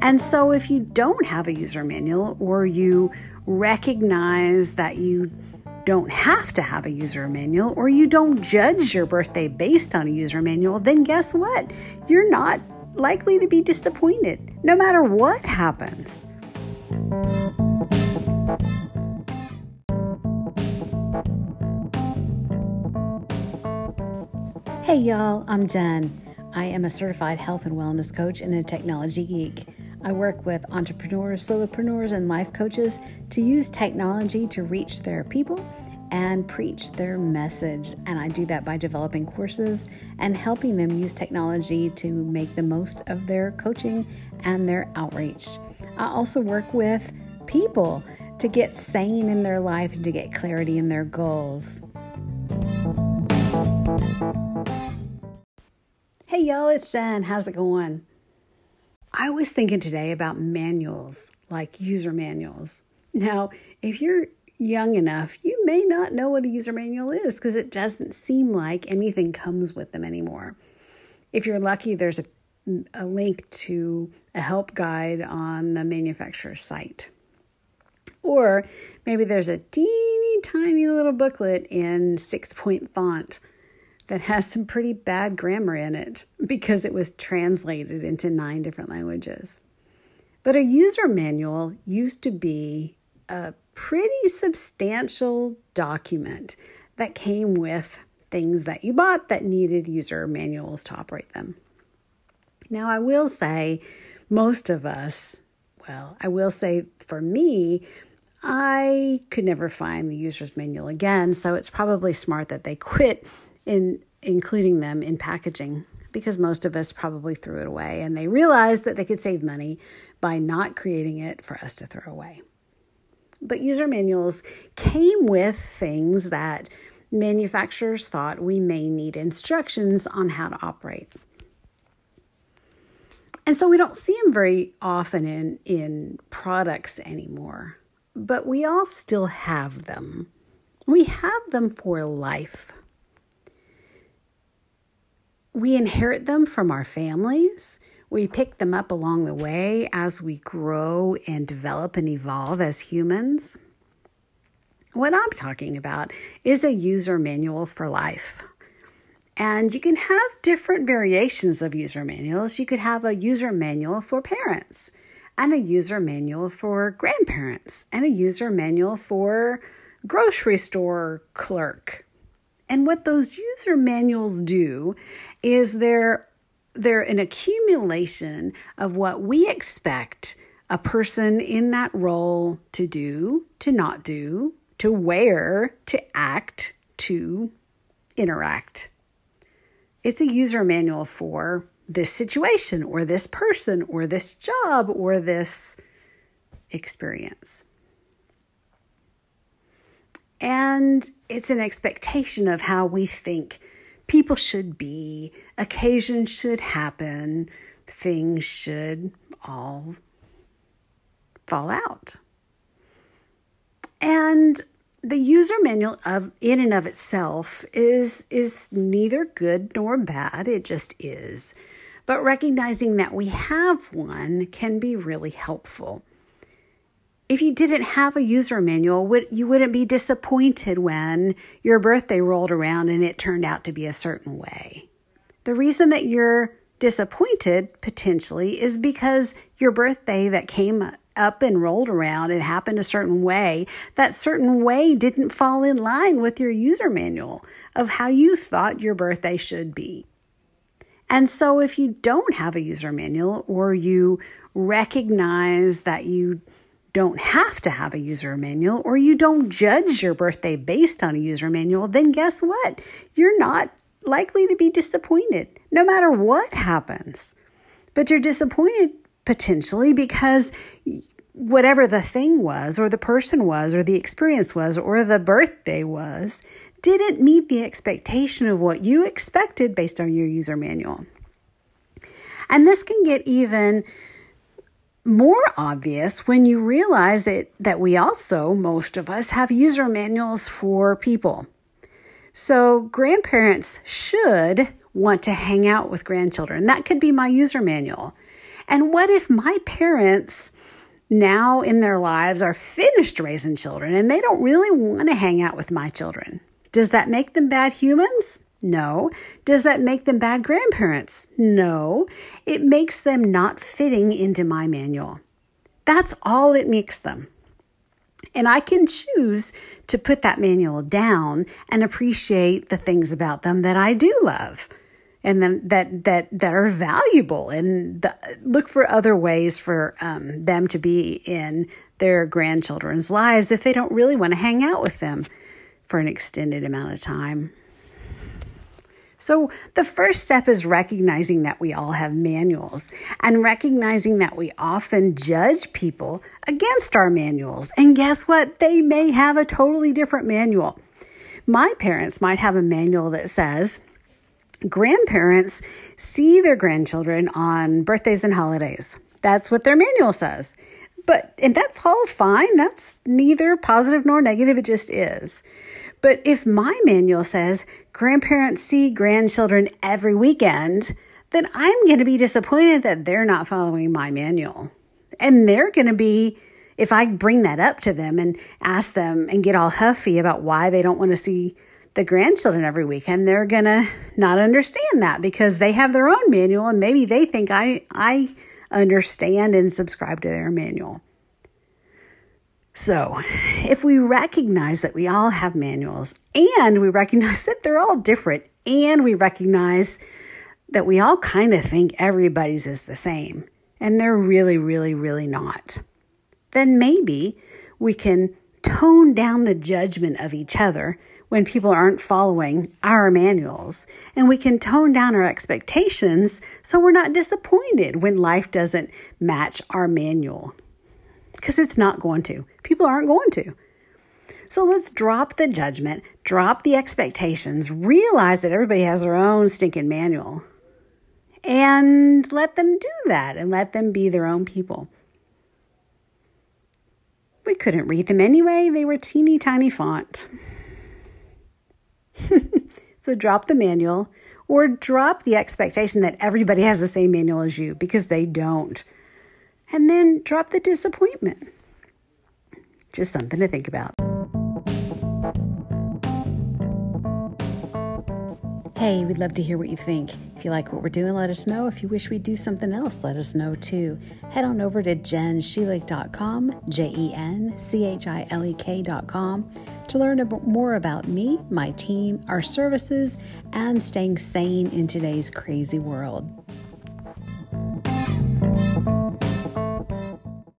And so, if you don't have a user manual or you recognize that you don't have to have a user manual or you don't judge your birthday based on a user manual, then guess what? You're not likely to be disappointed no matter what happens. Hey y'all, I'm Jen. I am a certified health and wellness coach and a technology geek. I work with entrepreneurs, solopreneurs, and life coaches to use technology to reach their people and preach their message. And I do that by developing courses and helping them use technology to make the most of their coaching and their outreach. I also work with people to get sane in their life and to get clarity in their goals. Hey y'all, it's Jen. How's it going? I was thinking today about manuals, like user manuals. Now, if you're young enough, you may not know what a user manual is because it doesn't seem like anything comes with them anymore. If you're lucky, there's a, a link to a help guide on the manufacturer's site. Or maybe there's a teeny tiny little booklet in six point font that has some pretty bad grammar in it because it was translated into nine different languages. But a user manual used to be a pretty substantial document that came with things that you bought that needed user manuals to operate them. Now, I will say, most of us, well, I will say for me, I could never find the user's manual again, so it's probably smart that they quit in including them in packaging because most of us probably threw it away and they realized that they could save money by not creating it for us to throw away. But user manuals came with things that manufacturers thought we may need instructions on how to operate. And so we don't see them very often in, in products anymore, but we all still have them. We have them for life we inherit them from our families. We pick them up along the way as we grow and develop and evolve as humans. What I'm talking about is a user manual for life. And you can have different variations of user manuals. You could have a user manual for parents, and a user manual for grandparents, and a user manual for grocery store clerk. And what those user manuals do is they're they're an accumulation of what we expect a person in that role to do, to not do, to wear, to act, to interact. It's a user manual for this situation or this person or this job or this experience. And it's an expectation of how we think people should be, occasions should happen, things should all fall out. And the user manual of in and of itself is is neither good nor bad, it just is. But recognizing that we have one can be really helpful if you didn't have a user manual, you wouldn't be disappointed when your birthday rolled around and it turned out to be a certain way. The reason that you're disappointed potentially is because your birthday that came up and rolled around and happened a certain way, that certain way didn't fall in line with your user manual of how you thought your birthday should be. And so if you don't have a user manual or you recognize that you don't have to have a user manual or you don't judge your birthday based on a user manual, then guess what? You're not likely to be disappointed no matter what happens. But you're disappointed potentially because whatever the thing was, or the person was, or the experience was, or the birthday was, didn't meet the expectation of what you expected based on your user manual. And this can get even more obvious when you realize it, that we also, most of us, have user manuals for people. So, grandparents should want to hang out with grandchildren. That could be my user manual. And what if my parents now in their lives are finished raising children and they don't really want to hang out with my children? Does that make them bad humans? No. Does that make them bad grandparents? No. It makes them not fitting into my manual. That's all it makes them. And I can choose to put that manual down and appreciate the things about them that I do love and then that that that are valuable and the, look for other ways for um, them to be in their grandchildren's lives if they don't really want to hang out with them for an extended amount of time. So, the first step is recognizing that we all have manuals and recognizing that we often judge people against our manuals. And guess what? They may have a totally different manual. My parents might have a manual that says, grandparents see their grandchildren on birthdays and holidays. That's what their manual says. But, and that's all fine. That's neither positive nor negative. It just is. But if my manual says grandparents see grandchildren every weekend, then I'm going to be disappointed that they're not following my manual. And they're going to be, if I bring that up to them and ask them and get all huffy about why they don't want to see the grandchildren every weekend, they're going to not understand that because they have their own manual and maybe they think I, I understand and subscribe to their manual. So, if we recognize that we all have manuals and we recognize that they're all different and we recognize that we all kind of think everybody's is the same and they're really, really, really not, then maybe we can tone down the judgment of each other when people aren't following our manuals. And we can tone down our expectations so we're not disappointed when life doesn't match our manual because it's not going to. People aren't going to. So let's drop the judgment, drop the expectations, realize that everybody has their own stinking manual, and let them do that and let them be their own people. We couldn't read them anyway, they were teeny tiny font. so drop the manual or drop the expectation that everybody has the same manual as you because they don't and then drop the disappointment. Just something to think about. Hey, we'd love to hear what you think. If you like what we're doing, let us know. If you wish we'd do something else, let us know too. Head on over to jenchilek.com, J E N C H I L E K.com, to learn more about me, my team, our services, and staying sane in today's crazy world.